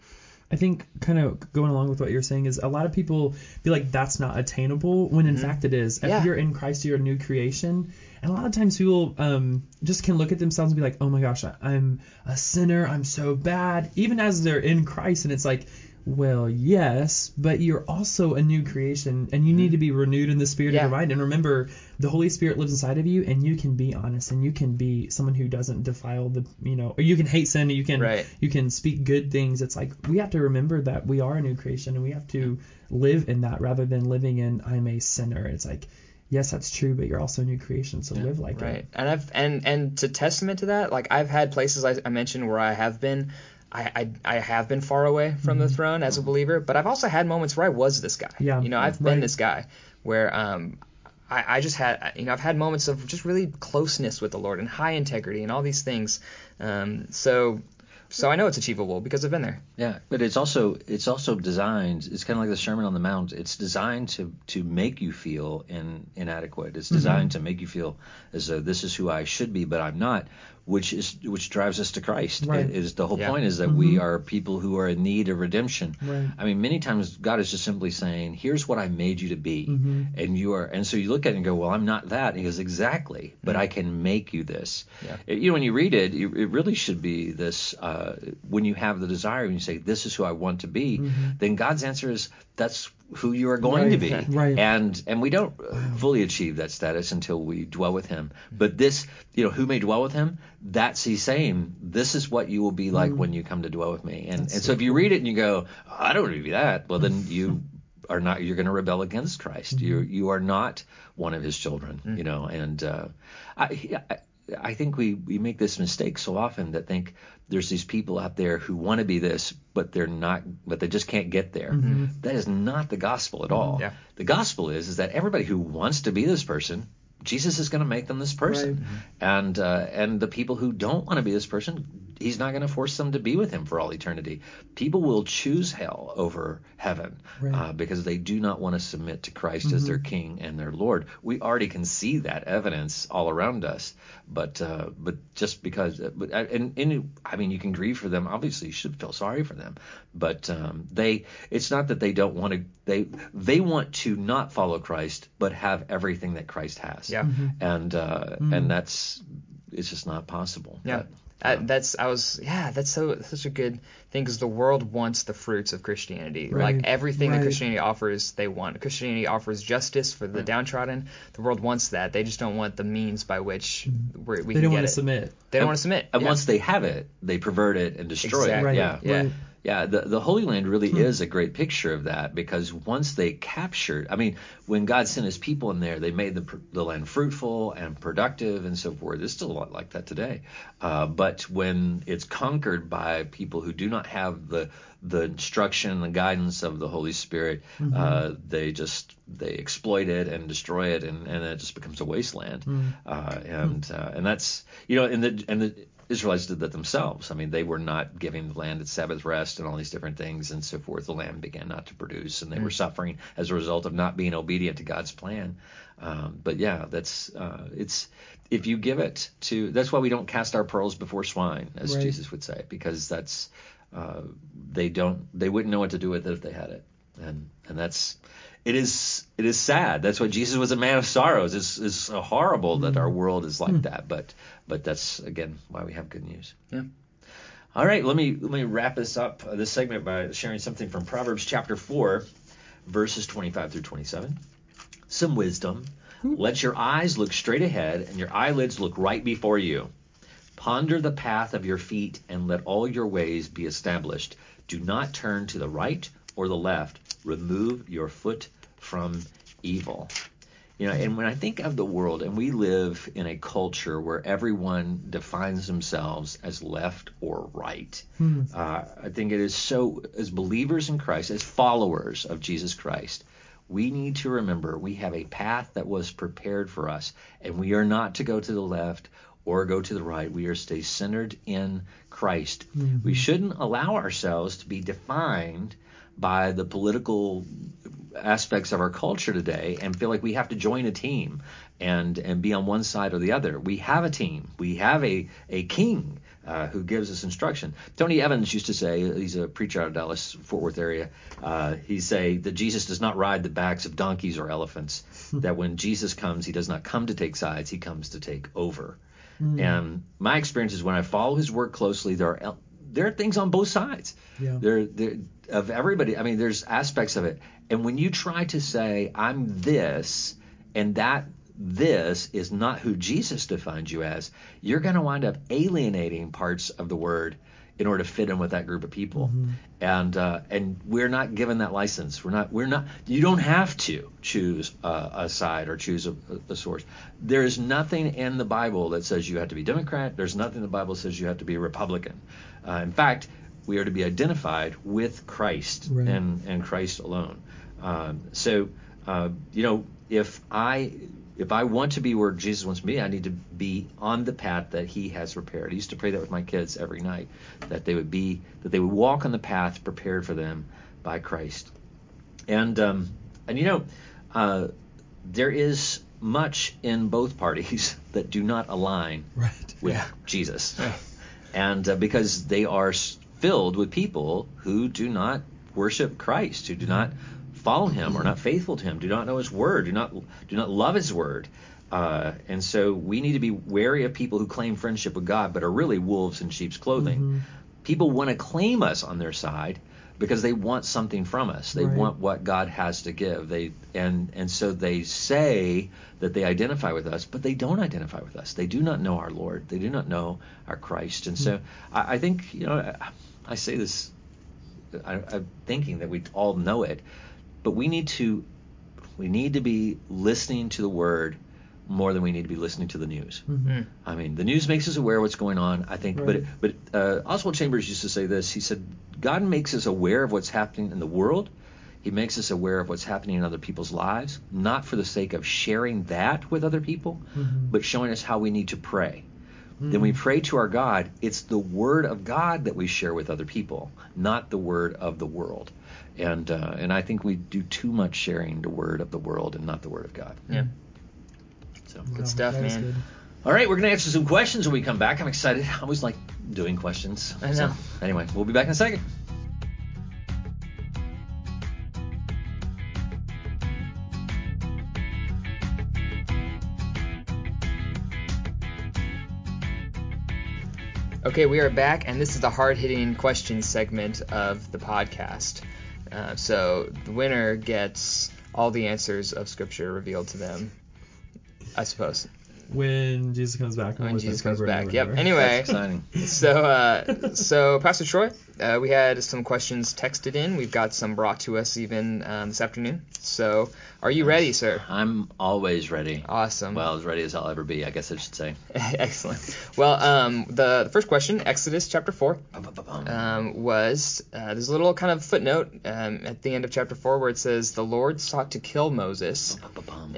Speaker 3: I think kind of going along with what you're saying is a lot of people feel like that's not attainable when in fact it is. If
Speaker 2: Mm-hmm. Yeah.
Speaker 3: you're in Christ, you're a new creation. And a lot of times people um, just can look at themselves and be like, oh my gosh, I- I'm a sinner. I'm so bad. Even as they're in Christ. And it's like, well, yes, but you're also a new creation and you need to be renewed in the spirit
Speaker 2: Mm-hmm. Yeah.
Speaker 3: of your mind. And remember, the Holy Spirit lives inside of you and you can be honest and you can be someone who doesn't defile the, you know, or you can hate sin, you can
Speaker 2: Right.
Speaker 3: you can speak good things. It's like we have to remember that we are a new creation and we have to live in that rather than living in I'm a sinner. It's like yes, that's true, but you're also a new creation, so live like that.
Speaker 2: right
Speaker 3: it.
Speaker 2: and i've and and to testament to that like i've had places i, I mentioned where i have been I, I, I have been far away from the throne as a believer, but I've also had moments where I was this guy.
Speaker 3: Mm-hmm. Yeah,
Speaker 2: You know, I've been this guy where um, I, I just had, you know, I've had moments of just really closeness with the Lord and high integrity and all these things. Um, so, so I know it's achievable because I've been there.
Speaker 1: Yeah, but it's also it's also designed. It's kind of like the Sermon on the Mount. It's designed to to make you feel in, inadequate. It's mm-hmm. designed to make you feel as though this is who I should be, but I'm not. Which is which drives us to Christ.
Speaker 3: Right.
Speaker 1: It is the whole
Speaker 2: Yeah.
Speaker 1: point is that we mm-hmm. are people who are in need of redemption.
Speaker 3: Right.
Speaker 1: I mean, many times God is just simply saying, "Here's what I made you to be," mm-hmm. and you are. And so you look at it and go, "Well, I'm not that." And he goes, "Exactly, but mm-hmm. I can make you this."
Speaker 2: Yeah.
Speaker 1: It- you know, when you read it, it it really should be this. Uh, when you have the desire, and you say, "This is who I want to be," then God's answer is, "That's who you are going to be."
Speaker 3: Right. Right.
Speaker 1: And and we don't fully achieve that status until we dwell with Him. But this, you know, who may dwell with Him? That's He's saying, "This is what you will be like mm. when you come to dwell with Me." And and so, if you read it and you go, "I don't want to be that," well, then you are not you're going to rebel against Christ. You mm-hmm. you are not one of his children, you mm. know. And uh, I, I I think we we make this mistake so often that think there's these people out there who want to be this, but they're not, but they just can't get there. That is not the gospel at all.
Speaker 2: Yeah.
Speaker 1: The gospel is is that everybody who wants to be this person. Jesus is going to make them this person, and uh, and the people who don't want to be this person, he's not going to force them to be with him for all eternity. People will choose hell over heaven
Speaker 3: Right.
Speaker 1: uh, because they do not want to submit to Christ as their King and their Lord. We already can see that evidence all around us, but uh, but just because, but uh, and, and I mean, you can grieve for them. Obviously, you should feel sorry for them, but um, they, it's not that they don't want to. They they want to not follow Christ, but have everything that Christ has.
Speaker 2: Yeah.
Speaker 1: and uh, and that's it's just not possible.
Speaker 2: Yeah.
Speaker 1: But-
Speaker 2: I, that's I was yeah that's so such a good thing because the world wants the fruits of Christianity
Speaker 3: Right,
Speaker 2: like everything
Speaker 3: right.
Speaker 2: that Christianity offers they want Christianity offers justice for the downtrodden the world wants that they just don't want the means by which mm-hmm. we're,
Speaker 3: They
Speaker 2: can
Speaker 3: don't want to submit.
Speaker 2: they don't want to submit
Speaker 1: And
Speaker 2: yeah.
Speaker 1: once they have it, they pervert it and destroy
Speaker 2: Exactly.
Speaker 1: it.
Speaker 3: Right.
Speaker 1: Yeah.
Speaker 2: Yeah.
Speaker 1: Yeah, the, the Holy Land really is a great picture of that because once they captured, I mean, when God sent his people in there, they made the, the land fruitful and productive and so forth. It's still a lot like that today. Uh, but when it's conquered by people who do not have the the instruction, the guidance of the Holy Spirit, uh, they just they exploit it and destroy it, and, and it just becomes a wasteland. Uh, and uh, and that's you know, and the and the Israelites did that themselves. I mean, they were not giving the land its Sabbath rest and all these different things and so forth. The land began not to produce, and they were suffering as a result of not being obedient to God's plan. Um, but yeah, that's uh, it's if you give it to. That's why we don't cast our pearls before swine, as
Speaker 3: Right.
Speaker 1: Jesus would say, because that's uh, they don't they wouldn't know what to do with it if they had it, and and that's it is it is sad. That's why Jesus was a man of sorrows. It's, it's horrible that hmm. our world is like hmm. that, but but that's again why we have good news.
Speaker 2: Yeah.
Speaker 1: All right, let me let me wrap this up uh, this segment by sharing something from Proverbs chapter four, verses twenty five through twenty seven. Some wisdom. Hmm. Let your eyes look straight ahead and your eyelids look right before you. Ponder the path of your feet and let all your ways be established. Do not turn to the right or the left. Remove your foot from evil. You know, and when I think of the world, and we live in a culture where everyone defines themselves as left or right, uh, I think it is so, as believers in Christ, as followers of Jesus Christ, we need to remember we have a path that was prepared for us, and we are not to go to the left or go to the right. We are to stay centered in Christ. We shouldn't allow ourselves to be defined by the political aspects of our culture today and feel like we have to join a team and and be on one side or the other. We have a team. We have a a king uh, who gives us instruction. Tony Evans used to say, he's a preacher out of Dallas Fort Worth area. Uh, he say that Jesus does not ride the backs of donkeys or elephants. that when Jesus comes, he does not come to take sides. He comes to take over. And my experience is when I follow his work closely, there are el- there are things on both sides.
Speaker 3: Yeah.
Speaker 1: There, there of everybody. I mean, there's aspects of it. And when you try to say I'm this and that this is not who Jesus defines you as, you're going to wind up alienating parts of the word in order to fit in with that group of people. And uh, and we're not given that license. We're not. We're not. You don't have to choose uh, a side or choose a, a source. There is nothing in the Bible that says you have to be Democrat. There's nothing in the Bible that says you have to be Republican. Uh, in fact, we are to be identified with Christ
Speaker 3: Right.
Speaker 1: and and Christ alone. Um, so uh, you know, if I if I want to be where Jesus wants me, I need to be on the path that He has prepared. I used to pray that with my kids every night, that they would be that they would walk on the path prepared for them by Christ. And um, and you know, uh, there is much in both parties that do not align
Speaker 3: Right.
Speaker 1: with Jesus, and uh, because they are filled with people who do not worship Christ, who do mm-hmm. not follow Him, or not mm-hmm. faithful to Him, do not know His Word, do not do not love His Word, uh, and so we need to be wary of people who claim friendship with God but are really wolves in sheep's clothing. Mm-hmm. People want to claim us on their side because they want something from us. They
Speaker 3: Right.
Speaker 1: want what God has to give. They and and so they say that they identify with us, but they don't identify with us. They do not know our Lord. They do not know our Christ. And so hmm. I, I think you know I, I say this, I, I'm thinking that we all know it, but we need to we need to be listening to the Word more than we need to be listening to the news. I mean, the news makes us aware of what's going on. I think,
Speaker 3: Right.
Speaker 1: but but uh, Oswald Chambers used to say this. He said, God makes us aware of what's happening in the world. He makes us aware of what's happening in other people's lives, not for the sake of sharing that with other people, but showing us how we need to pray. Then we pray to our God. It's the word of God that we share with other people, not the word of the world. And uh, and I think we do too much sharing the word of the world and not the word of God.
Speaker 2: Yeah.
Speaker 1: So.
Speaker 3: Wow,
Speaker 2: stuff, man.
Speaker 3: good.
Speaker 1: All right, we're going to answer some questions when we come back. I'm excited. I always like doing questions.
Speaker 2: I know.
Speaker 1: So, anyway, we'll be back in a second.
Speaker 2: Okay, we are back, and this is the hard hitting question segment of the podcast. Uh, so the winner gets all the answers of Scripture revealed to them, I suppose.
Speaker 3: When Jesus comes back.
Speaker 2: When Jesus comes back.
Speaker 3: ever
Speaker 2: Yep. Anyway,
Speaker 1: That's exciting.
Speaker 2: so uh, so Pastor Troy, uh, we had some questions texted in. We've got some brought to us even um, this afternoon. So, are you ready, sir?
Speaker 1: I'm always ready.
Speaker 2: Awesome.
Speaker 1: Well, as ready as I'll ever be, I guess I should say.
Speaker 2: Excellent. Well, um, the, the first question, Exodus chapter 4, um, was uh, there's a little kind of footnote um, at the end of chapter 4 where it says, The Lord sought to kill Moses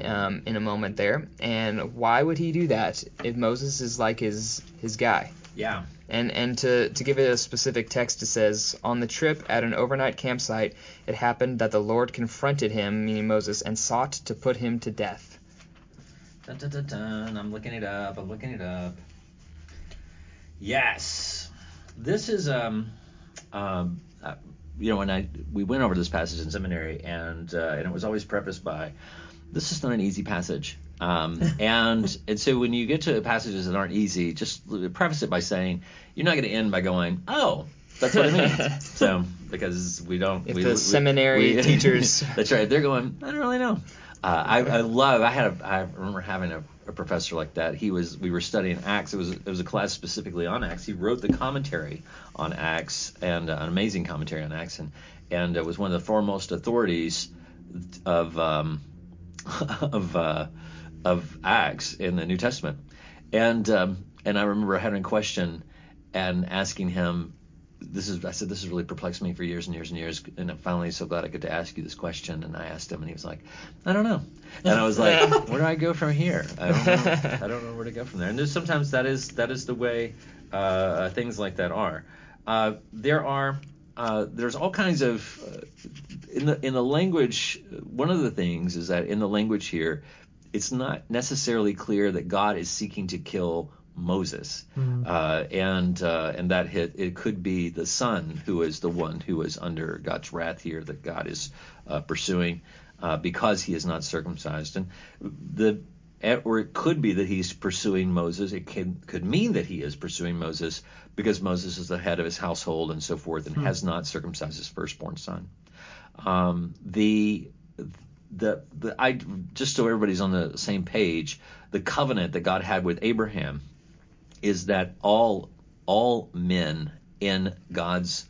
Speaker 2: um, in a moment there. And why would he do that if Moses is like his, his guy?
Speaker 1: Yeah.
Speaker 2: And and to, to give it a specific text, it says, On the trip at an overnight campsite, it happened that the Lord confronted him, meaning Moses, and sought to put him to death.
Speaker 1: Dun, dun, dun, dun. I'm looking it up. I'm looking it up. Yes, this is um, um, uh, you know, when I we went over this passage in seminary, and uh, and it was always prefaced by, "This is not an easy passage." Um, and and so when you get to passages that aren't easy, just preface it by saying you're not going to end by going, "Oh, that's what it means." so because we don't.
Speaker 2: If
Speaker 1: we,
Speaker 2: the
Speaker 1: we-
Speaker 2: seminary
Speaker 1: we-
Speaker 2: teachers-
Speaker 1: that's right. They're going. I don't really know. Uh, I, I love. I had. A, I remember having a, a professor like that. He was. We were studying Acts. It was. It was a class specifically on Acts. He wrote the commentary on Acts and uh, an amazing commentary on Acts, and and uh, was one of the foremost authorities of um, of uh, of Acts in the New Testament. And um, and I remember having a question and asking him. This is I said this has really perplexed me for years and years and years, and I'm finally so glad I get to ask you this question. And I asked him, and he was like, I don't know. And I was like, Where do I go from here? I don't know. I don't know where to go from there. And there's sometimes that is that is the way uh, things like that are. Uh, there are uh, there's all kinds of uh, in the in the language. One of the things is that in the language here, it's not necessarily clear that God is seeking to kill Moses, uh, and uh, and that hit, it could be the son who is the one who is under God's wrath here that God is uh, pursuing uh, because he is not circumcised, and the or it could be that he's pursuing Moses. It can, could mean that he is pursuing Moses because Moses is the head of his household and so forth, and has not circumcised his firstborn son. Um, the the the I just so everybody's on the same page, the covenant that God had with Abraham is that all all men in God's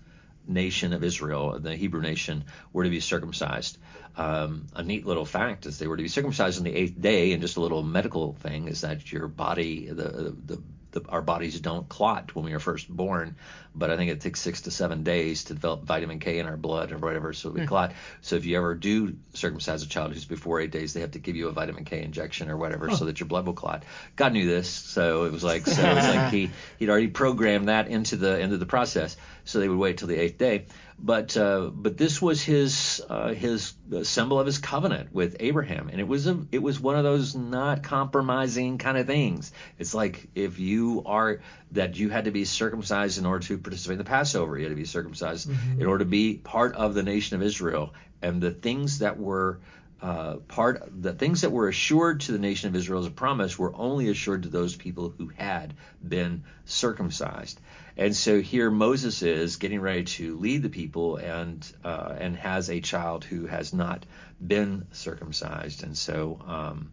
Speaker 1: nation of Israel, the Hebrew nation, were to be circumcised. Um, a neat little fact is they were to be circumcised on the eighth day, and just a little medical thing is that your body, the, the, the our bodies don't clot when we are first born, but I think it takes six to seven days to develop vitamin K in our blood or whatever, so we hmm. clot. So if you ever do circumcise a child who's before eight days, they have to give you a vitamin K injection or whatever, so that your blood will clot. God knew this, so it was like so it was like he he'd already programmed that into the into the process, so they would wait till the eighth day. But uh, but this was his uh, his symbol of his covenant with Abraham, and it was a it was one of those not compromising kind of things. It's like if you are that you had to be circumcised in order to participate in the Passover, you had to be circumcised in order to be part of the nation of Israel, and the things that were uh, part the things that were assured to the nation of Israel as a promise were only assured to those people who had been circumcised. And so here Moses is getting ready to lead the people and uh, and has a child who has not been circumcised, and so. Um,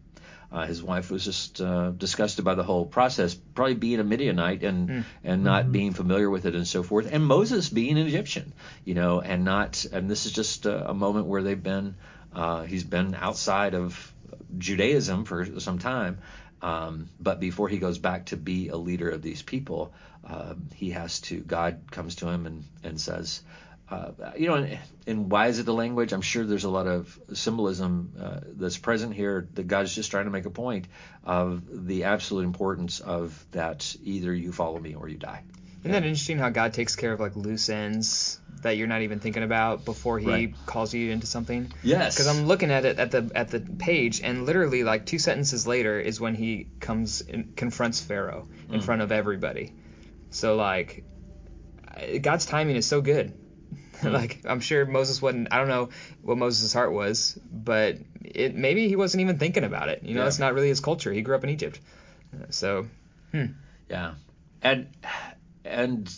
Speaker 1: uh, his wife was just uh, disgusted by the whole process, probably being a Midianite and and not being familiar with it and so forth, and Moses being an Egyptian, you know, and not and this is just a, a moment where they've been uh, he's been outside of Judaism for some time, um, but before he goes back to be a leader of these people, uh, he has to God comes to him and and says. Uh, you know, and, and why is it the language? I'm sure there's a lot of symbolism uh, that's present here that God's just trying to make a point of the absolute importance of that either you follow me or you die.
Speaker 2: Isn't that interesting how God takes care of like loose ends that you're not even thinking about before He
Speaker 1: Right.
Speaker 2: calls you into something?
Speaker 1: Yes.
Speaker 2: Because I'm looking at it at the at the page, and literally like two sentences later is when he comes and confronts Pharaoh in mm. front of everybody. So like, God's timing is so good. Mm. like I'm sure Moses wasn't. I don't know what Moses' heart was, but it maybe he wasn't even thinking about it. You know,
Speaker 1: Yeah.
Speaker 2: it's not really his culture. He grew up in Egypt. Uh, So hmm.
Speaker 1: Yeah, and and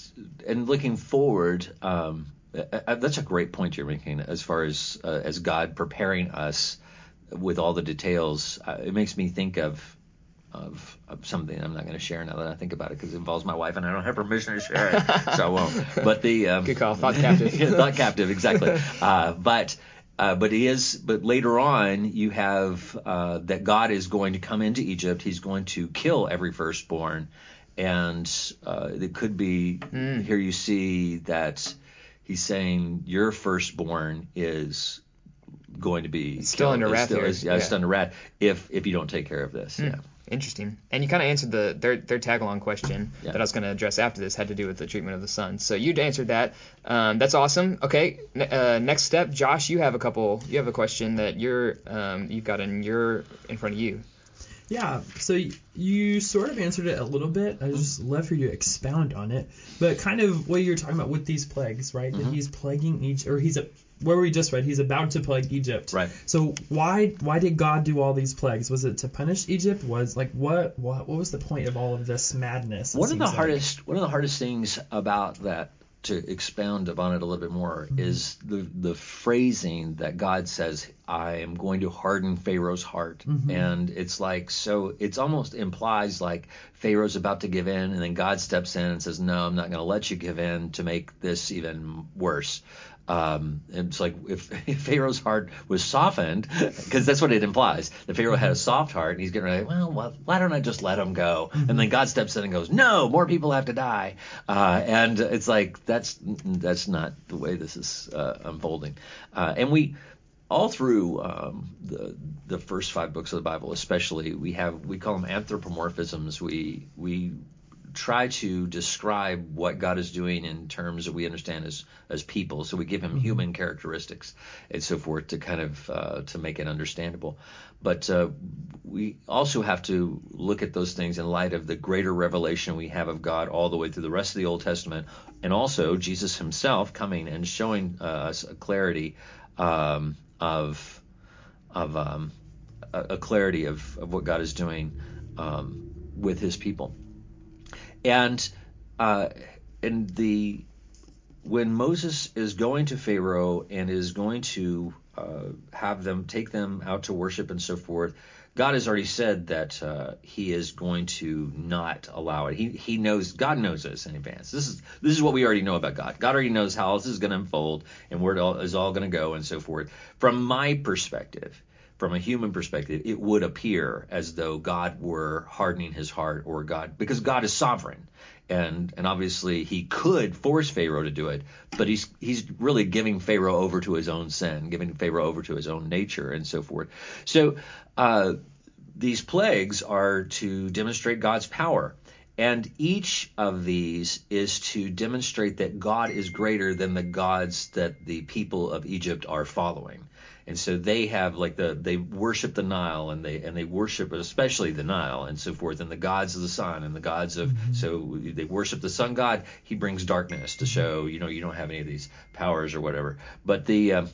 Speaker 1: and looking forward, um, that's a great point you're making as far as uh, as God preparing us with all the details. Uh, it makes me think of of, of something I'm not going to share now that I think about it because it involves my wife and I don't have permission to share it, so I won't. But the um,
Speaker 2: Good call. Thought captive.
Speaker 1: yeah, thought captive, exactly. Uh, but uh, but he is. But later on, you have uh, that God is going to come into Egypt. He's going to kill every firstborn, and uh, it could be here. You see that he's saying your firstborn is going to be
Speaker 2: still under wrath
Speaker 1: still- it's- yeah, it's
Speaker 2: Yeah.
Speaker 1: under wrath if if you don't take care of this. Yeah.
Speaker 2: Interesting. And you kind of answered the their their tag along question
Speaker 1: Yeah.
Speaker 2: that I was going to address after this had to do with the treatment of the son. So you answered that. Um, that's awesome. Okay. Ne- uh, next step, Josh, you have a couple. You have a question that you're um, you've got in your in front of you.
Speaker 3: Yeah, so you sort of answered it a little bit. I just love for you to expound on it. But kind of what you're talking about with these plagues, right?
Speaker 1: Mm-hmm.
Speaker 3: That he's plaguing each, or he's a, where we just read, he's about to plague Egypt.
Speaker 1: Right.
Speaker 3: So why why did God do all these plagues? Was it to punish Egypt? Was like what what what was the point of all of this madness?
Speaker 1: One of the
Speaker 3: like?
Speaker 1: hardest one of the hardest things about that to expound upon it a little bit more
Speaker 3: Mm-hmm.
Speaker 1: is the the phrasing that God says I am going to harden Pharaoh's heart
Speaker 3: Mm-hmm.
Speaker 1: and it's like so it's almost implies like Pharaoh's about to give in and then God steps in and says no I'm not going to let you give in to make this even worse um, and it's like if, if Pharaoh's heart was softened, because that's what it implies. The Pharaoh had a soft heart, and he's getting ready. Well, well, why don't I just let him go? And then God steps in and goes, "No, more people have to die." Uh, and it's like that's that's not the way this is uh, unfolding. Uh, and we all through um, the the first five books of the Bible, especially, we have we call them anthropomorphisms. We we try to describe what God is doing in terms that we understand as as people. So we give him human characteristics and so forth to kind of uh, to make it understandable. But uh, we also have to look at those things in light of the greater revelation we have of God all the way through the rest of the Old Testament, and also Jesus Himself coming and showing uh, us a clarity um, of of um, a, a clarity of, of what God is doing um, with His people and uh, and the when Moses is going to Pharaoh and is going to uh, have them take them out to worship and so forth, God has already said that uh, He is going to not allow it. He He knows God knows this in advance. This is this is what we already know about God. God already knows how this is going to unfold and where it all, is all going to go and so forth. From my perspective, from a human perspective, it would appear as though God were hardening his heart or God because God is sovereign. And and obviously he could force Pharaoh to do it, but he's he's really giving Pharaoh over to his own sin, giving Pharaoh over to his own nature and so forth. So uh, these plagues are to demonstrate God's power. And each of these is to demonstrate that God is greater than the gods that the people of Egypt are following. And so they have like the they worship the Nile and they and they worship especially the Nile and so forth and the gods of the sun and the gods of so they worship the sun god. He brings darkness to show you know you don't have any of these powers or whatever. But the um,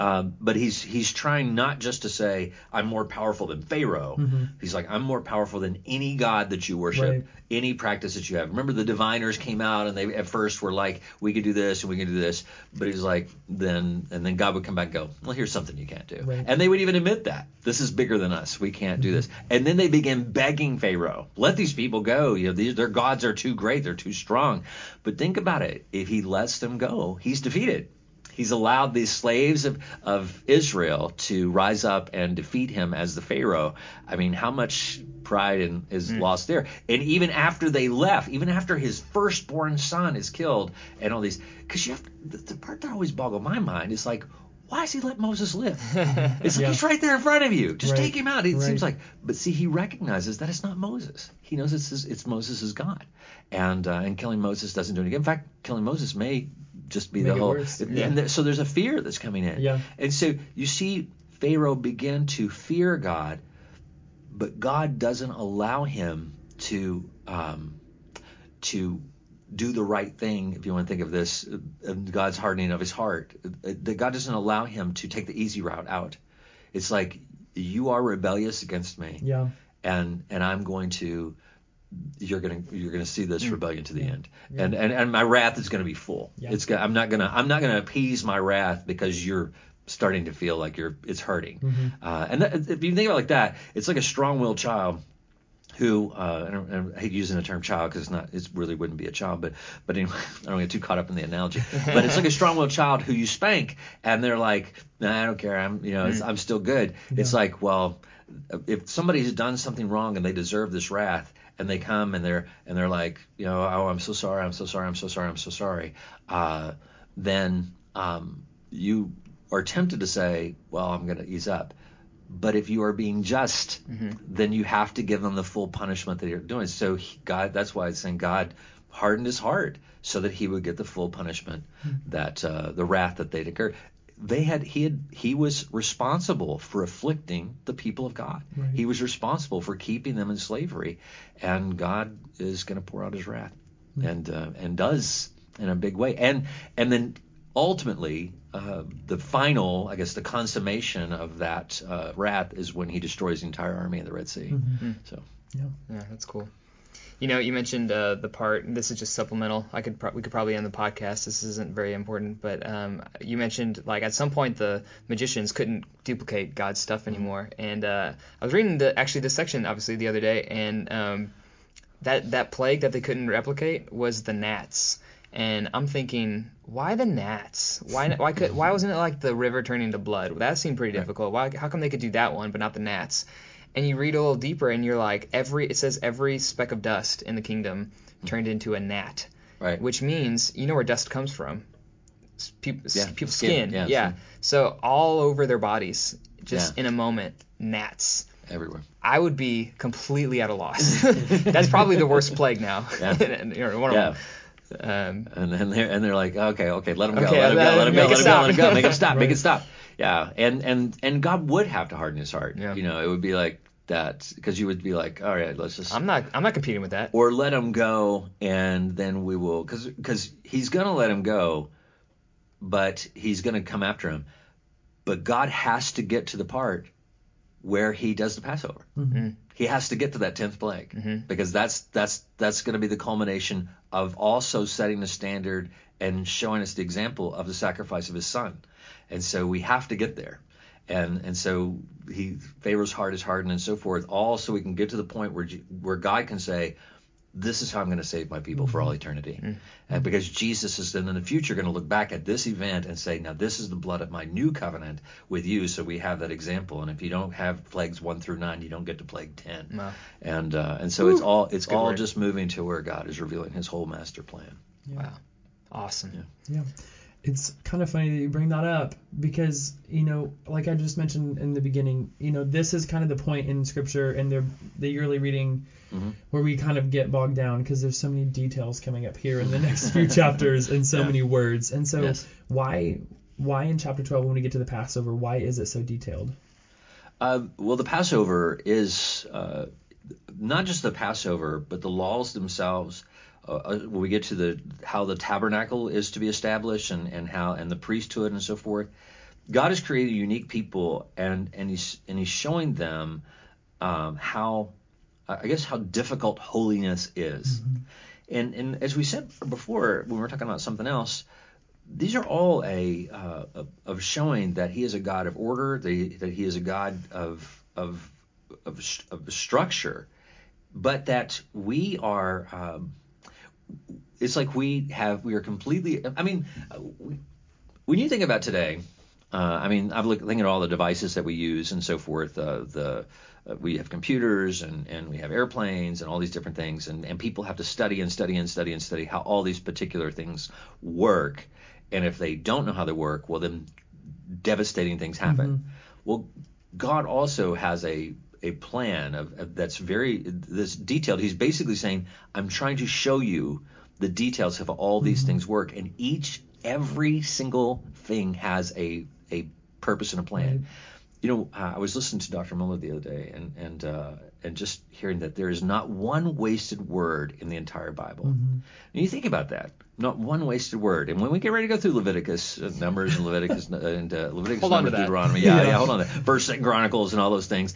Speaker 1: um, but he's he's trying not just to say I'm more powerful than Pharaoh. He's like I'm more powerful than any god that you worship,
Speaker 3: Right.
Speaker 1: any practice that you have. Remember the diviners came out and they at first were like we could do this and we can do this, but he's like then and then God would come back and go well here's something you can't do,
Speaker 3: Right.
Speaker 1: and they would even admit that this is bigger than us. We can't do this, and then they begin begging Pharaoh let these people go. You know these their gods are too great, they're too strong. But think about it, if he lets them go, he's defeated. He's allowed these slaves of, of Israel to rise up and defeat him as the Pharaoh. I mean, how much pride and is hmm. lost there? And even after they left, even after his firstborn son is killed, and all these, because you have the, the part that always boggled my mind is like, why does he let Moses live? It's like
Speaker 3: Yeah.
Speaker 1: he's right there in front of you. Just
Speaker 3: Right.
Speaker 1: take him out. It
Speaker 3: Right.
Speaker 1: seems like, but see, he recognizes that it's not Moses. He knows it's his, it's Moses' God, and uh, and killing Moses doesn't do anything. In fact, killing Moses may just be
Speaker 3: Make
Speaker 1: the
Speaker 3: it
Speaker 1: whole.
Speaker 3: worse.
Speaker 1: and there- so there's a fear that's coming in.
Speaker 3: Yeah.
Speaker 1: And so you see Pharaoh begin to fear God, but God doesn't allow him to um, to do the right thing. If you want to think of this, uh, God's hardening of his heart, uh, that God doesn't allow him to take the easy route out. It's like you are rebellious against me
Speaker 3: Yeah.
Speaker 1: and and I'm going to you're gonna you're gonna see this rebellion to the end, and, and and my wrath is gonna be full.
Speaker 3: Yeah.
Speaker 1: It's I'm not gonna I'm not gonna appease my wrath because you're starting to feel like you're it's hurting. Uh, and that, if you think about it like that, it's like a strong-willed child who uh, I, don't, I hate using the term child because it's not it really wouldn't be a child, but but anyway, I don't get too caught up in the analogy. But it's like a strong-willed child who you spank and they're like, nah, I don't care, I'm you know it's, I'm still good. It's like well, if somebody's done something wrong and they deserve this wrath. And they come and they're and they're like, you know, oh, I'm so sorry, I'm so sorry, I'm so sorry, I'm so sorry. Uh, then um, you are tempted to say, well, I'm going to ease up. But if you are being just, then you have to give them the full punishment that you're doing. So he, God, that's why it's saying God hardened his heart so that he would get the full punishment that uh, the wrath that they'd incur. They had he had he was responsible for afflicting the people of God.
Speaker 3: Right.
Speaker 1: He was responsible for keeping them in slavery, and God is going to pour out His wrath, and uh, and does in a big way. And and then ultimately, uh, the final, I guess, the consummation of that uh, wrath is when He destroys the entire army in the Red Sea. So
Speaker 3: Yeah.
Speaker 2: Yeah, that's cool. You know, you mentioned uh, the part. This is just supplemental. I could pro- we could probably end the podcast. This isn't very important, but um, you mentioned like at some point the magicians couldn't duplicate God's stuff anymore. And uh, I was reading the actually this section obviously the other day, and um, that that plague that they couldn't replicate was the gnats. And I'm thinking, why the gnats? Why why could why wasn't it like the river turning to blood? That seemed pretty difficult. Why how come they could do that one but not the gnats? and you read a little deeper and you're like every it says every speck of dust in the kingdom hmm. turned into a gnat
Speaker 1: right,
Speaker 2: which means you know where dust comes from S- peop- s-
Speaker 1: Yeah,
Speaker 2: people's
Speaker 1: skin,
Speaker 2: skin,
Speaker 1: yeah, skin.
Speaker 2: so all over their bodies just
Speaker 1: Yeah.
Speaker 2: in a moment gnats
Speaker 1: everywhere.
Speaker 2: I would be completely at a loss. That's probably the worst plague now.
Speaker 1: Yeah.
Speaker 2: You know, one of
Speaker 1: Yeah.
Speaker 2: Um,
Speaker 1: And then they're and they're like, okay, okay, let him go,
Speaker 2: Okay,
Speaker 1: let him go, let him go, let
Speaker 2: it
Speaker 1: him go, let him go, make him stop, make
Speaker 3: Right.
Speaker 1: it stop. Yeah, and and and God would have to harden his heart.
Speaker 2: Yeah.
Speaker 1: You know, it would be like that because you would be like, all right, let's just
Speaker 2: I'm not. I'm not competing with that.
Speaker 1: or let him go and then we will because because he's gonna let him go but he's gonna come after him but god has to get to the part where he does the passover. Mm-hmm. Mm. He has to get to that 10th plague. Mm-hmm. Because that's that's that's going to be the culmination of also setting the standard and showing us the example of the sacrifice of his son. And so we have to get there. And and so he Pharaoh's heart is hardened and so forth. All so we can get to the point where where God can say this is how I'm going to save my people for all eternity. And because Jesus is then in the future going to look back at this event and say, now this is the blood of my new covenant with you. So we have that example. And if you don't have plagues one through nine, you don't get to plague ten.
Speaker 2: Wow.
Speaker 1: And uh, and so it's all it's
Speaker 2: Good
Speaker 1: all
Speaker 2: word.
Speaker 1: just moving to where God is revealing His whole master plan.
Speaker 2: Wow. Awesome.
Speaker 3: Yeah. It's kind of funny that you bring that up because, you know, like I just mentioned in the beginning, you know, this is kind of the point in scripture and the the yearly reading
Speaker 1: Mm-hmm.
Speaker 3: where we kind of get bogged down because there's so many details coming up here in the next few chapters and so
Speaker 1: Yeah.
Speaker 3: many words. And so
Speaker 1: Yes.
Speaker 3: why why in chapter 12 when we get to the Passover, why is it so detailed?
Speaker 1: Uh, well, the Passover is uh, not just the Passover, but the laws themselves. Uh, uh, when we get to the how the tabernacle is to be established and, and how and the priesthood and so forth, God has created unique people and and he's and he's showing them um, how I guess how difficult holiness is. And and as we said before when we were talking about something else, these are all a uh, of- of showing that he is a God of order, that he, that he is a God of of of, of structure, but that we are. Um, it's like we have we are completely. I mean, when you think about today, uh, I mean, I've looked thinking at all the devices that we use and so forth. Uh, the uh, we have computers and, and we have airplanes and all these different things, and, and people have to study and study and study and study how all these particular things work. And if they don't know how they work, well, then devastating things happen. Well, God also has a a plan of, of that's very this detailed. He's basically saying, I'm trying to show you the details of how all these things work, and each every single thing has a a purpose and a plan. You know, uh, I was listening to Dr. Mohler the other day, and and uh, and just hearing that there is not one wasted word in the entire Bible. And you think about that, not one wasted word. And when we get ready to go through Leviticus, uh, Numbers, and Leviticus, and uh, Leviticus,
Speaker 2: Hold on to
Speaker 1: Numbers,
Speaker 2: that.
Speaker 1: Deuteronomy, yeah, yeah, hold on, to that. First, Chronicles, and all those things,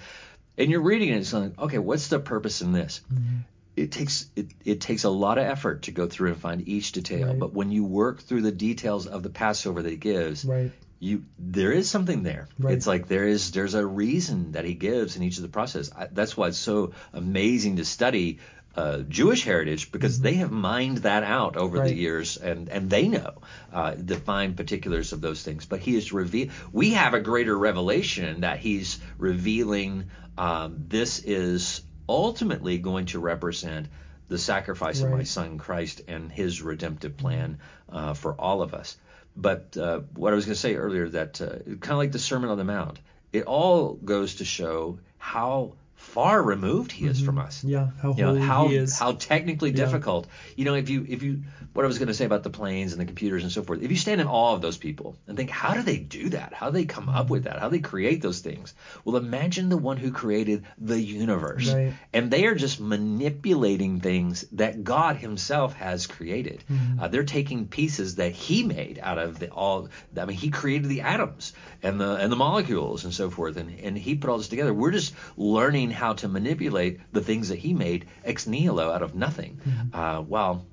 Speaker 1: and you're reading it, it's like, okay, what's the purpose in this? Mm-hmm. it takes it, it takes a lot of effort to go through and find each detail.
Speaker 3: Right.
Speaker 1: But when you work through the details of the Passover that he gives,
Speaker 3: Right.
Speaker 1: you there is something there.
Speaker 3: Right.
Speaker 1: It's like there is there's a reason that he gives in each of the process. I, that's why it's so amazing to study uh, Jewish heritage because they have mined that out over the
Speaker 3: Mm-hmm.
Speaker 1: Years and and they know uh, the fine particulars of those things. But he is reveal. We have a greater revelation that he's revealing. Um, this is ultimately going to represent the sacrifice of my son Christ and his redemptive plan uh, for all of us. But uh, what I was going to say earlier, that uh, kind of like the Sermon on the Mount, it all goes to show how far removed he is from us.
Speaker 3: Yeah. How
Speaker 1: You know how how technically
Speaker 3: Yeah.
Speaker 1: difficult. You know, if you if you what I was going to say about the planes and the computers and so forth. If you stand in awe of those people and think, how do they do that? How do they come up with that? How do they create those things? Well, imagine the one who created the universe,
Speaker 3: Right.
Speaker 1: and they are just manipulating things that God Himself has created.
Speaker 3: Mm-hmm.
Speaker 1: Uh, they're taking pieces that He made out of the all. I mean, He created the atoms and the and the molecules and so forth, and and He put all this together. We're just learning how to manipulate the things that He made ex nihilo out of nothing. Uh, while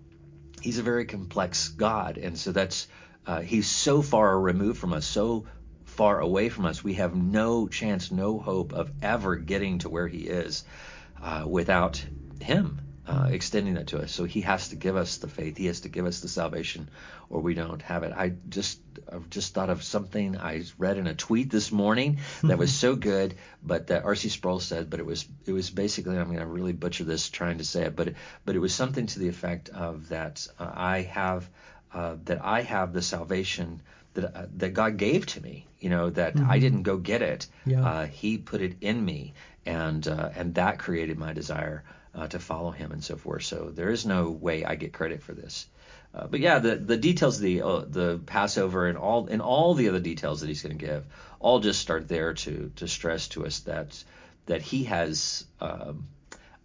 Speaker 1: He's a very complex God, and so that's uh, He's so far removed from us, so far away from us. We have no chance, no hope of ever getting to where He is uh, without Him uh, extending that to us. So He has to give us the faith. He has to give us the salvation, or we don't have it. I just I've just thought of something I read in a tweet this morning that was so good, but that R.C. Sproul said, but it was it was basically I'm going to really butcher this trying to say it, but but it was something to the effect of that uh, I have uh, that I have the salvation that uh, that God gave to me. You know that I didn't go get it.
Speaker 3: Yeah.
Speaker 1: Uh, he put it in me, and uh, and that created my desire uh, to follow Him and so forth. So there is no way I get credit for this. Uh, but yeah, the the details of the uh, the Passover and all and all the other details that He's going to give, all just start there to to stress to us that that He has. Um,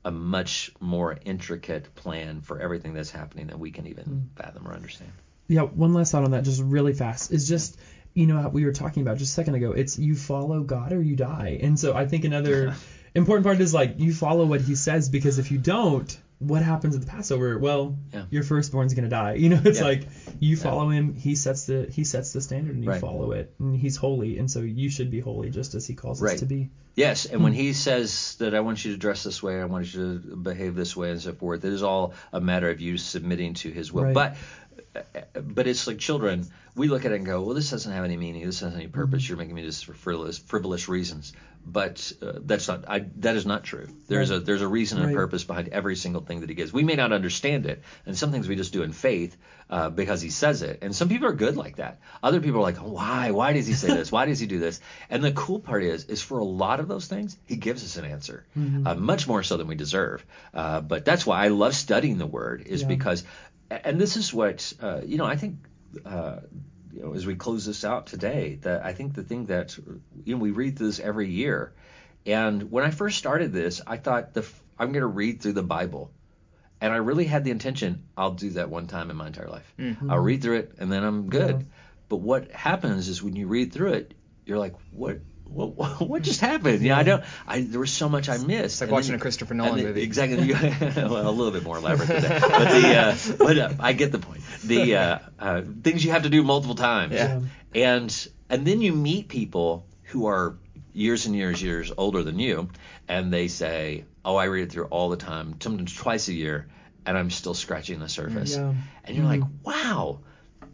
Speaker 1: a much more intricate plan for everything that's happening than we can even fathom or understand.
Speaker 3: Yeah, one last thought on that, just really fast, is just you know we were talking about just a second ago. It's you follow God or you die, and so I think another important part is like you follow what He says because if you don't, what happens at the Passover? Well,
Speaker 1: Yeah.
Speaker 3: your firstborn's gonna die. You know, it's
Speaker 1: Yeah.
Speaker 3: like you follow Him. He sets the He sets the standard, and you
Speaker 1: Right.
Speaker 3: follow it. And He's holy, and so you should be holy just as He calls
Speaker 1: Right.
Speaker 3: us to be.
Speaker 1: Yes, and when hmm. he says that I want you to dress this way, I want you to behave this way, and so forth, it is all a matter of you submitting to his will.
Speaker 3: Right.
Speaker 1: But but it's like children. We look at it and go, well, this doesn't have any meaning. This doesn't have any purpose. You're making me this for frivolous, frivolous reasons. But uh, that's not. I, that is not true. There's a there's a reason and a
Speaker 3: Right.
Speaker 1: purpose behind every single thing that he gives. We may not understand it, and some things we just do in faith uh, because he says it. And some people are good like that. Other people are like, why? Why does he say this? Why does he do this? And the cool part is, is for a lot of those things, he gives us an answer, uh, much more so than we deserve. Uh, but that's why I love studying the Word, is
Speaker 3: Yeah.
Speaker 1: because, and this is what uh, you know. I think. Uh, you know, as we close this out today, that I think the thing that you know we read this every year, and when I first started this, I thought the I'm going to read through the Bible, and I really had the intention I'll do that one time in my entire life. I'll read through it and then I'm good.
Speaker 3: Yeah.
Speaker 1: But what happens is when you read through it, you're like, what? What, what just happened? Yeah, I don't. I there was so much I missed.
Speaker 2: It's like
Speaker 1: And
Speaker 2: watching
Speaker 1: then-
Speaker 2: a Christopher Nolan
Speaker 1: then-
Speaker 2: movie.
Speaker 1: Exactly. Well, a little bit more elaborate than that. But the uh, but uh, I get the point. The uh, uh, things you have to do multiple times.
Speaker 2: Yeah.
Speaker 1: And and then you meet people who are years and years years older than you, and they say, "Oh, I read it through all the time, sometimes twice a year, and I'm still scratching the surface."
Speaker 3: Yeah.
Speaker 1: And you're like, "Wow,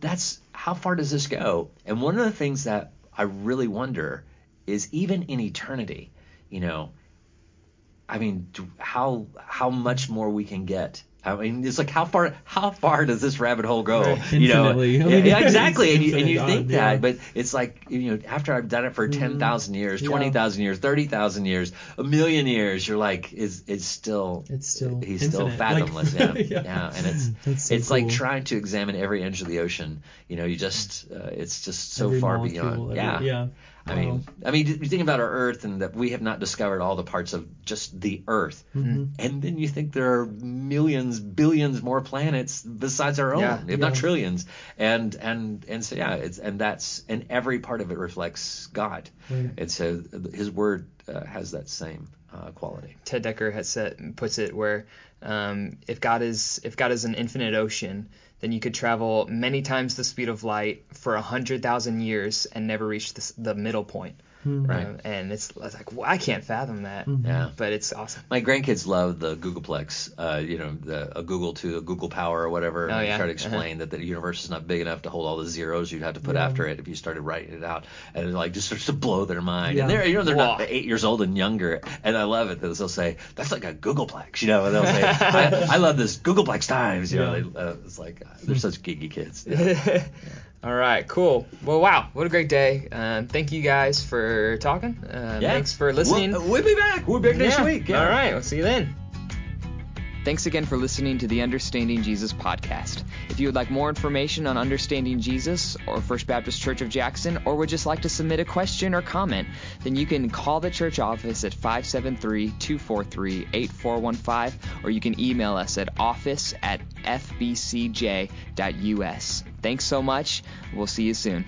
Speaker 1: that's how far does this go?" And one of the things that I really wonder is even in eternity, you know, I mean, how how much more we can get. I mean, it's like how far how far does this rabbit hole go?
Speaker 3: Right.
Speaker 1: You know,
Speaker 3: I
Speaker 1: yeah,
Speaker 3: mean,
Speaker 1: yeah, exactly. And you, and you think
Speaker 3: yeah.
Speaker 1: that, but it's like you know, after I've done it for ten thousand years,
Speaker 3: Yeah.
Speaker 1: twenty thousand years, thirty thousand years, a million years, you're like, is it's still
Speaker 3: It's still
Speaker 1: he's still
Speaker 3: infinite. Like-
Speaker 1: fathomless. yeah.
Speaker 3: yeah.
Speaker 1: yeah, and it's
Speaker 3: so
Speaker 1: it's like trying to examine every inch of the ocean. You know, you just uh, it's just so
Speaker 3: Every
Speaker 1: far
Speaker 3: molecule,
Speaker 1: beyond.
Speaker 3: every-
Speaker 1: yeah.
Speaker 3: yeah.
Speaker 1: I mean,
Speaker 3: Wow.
Speaker 1: I mean, you think about our Earth and that we have not discovered all the parts of just the Earth,
Speaker 3: Mm-hmm.
Speaker 1: and then you think there are millions billions more planets besides our own,
Speaker 2: Yeah.
Speaker 1: if not trillions. And and and so yeah, it's and that's and every part of it reflects God.
Speaker 3: Right.
Speaker 1: And so His Word uh, has that same uh, quality.
Speaker 2: Ted Dekker has said puts it where um, if God is if God is an infinite ocean, then you could travel many times the speed of light for a hundred thousand years and never reach the, the middle point.
Speaker 1: Right.
Speaker 2: Uh, and it's, it's like well, I can't fathom that,
Speaker 1: Yeah.
Speaker 2: but it's awesome.
Speaker 1: My grandkids love the googolplex, uh, you know, the, a googol to a googol Power or whatever.
Speaker 2: Oh,
Speaker 1: and
Speaker 2: yeah.
Speaker 1: Try to explain that the universe is not big enough to hold all the zeros you'd have to put after it if you started writing it out. And it like just starts to blow their mind.
Speaker 3: Yeah.
Speaker 1: And they're, you know, they're not eight years old and younger. And I love it that they'll say, that's like a googolplex, you know, and they'll say, I, I love this googolplex times, you know, they, uh, it's like, uh, they're such geeky kids.
Speaker 2: All right, cool. Well, wow, what a great day. Um, thank you guys for talking. Uh, Thanks for listening.
Speaker 1: We'll, we'll be back. We'll be back next
Speaker 2: Yeah.
Speaker 1: week. Yeah.
Speaker 2: All right, we'll see you then. Thanks again for listening to the Understanding Jesus podcast. If you would like more information on Understanding Jesus or First Baptist Church of Jackson, or would just like to submit a question or comment, then you can call the church office at 573 243 8415, or you can email us at office at fbcj.us. Thanks so much. We'll see you soon.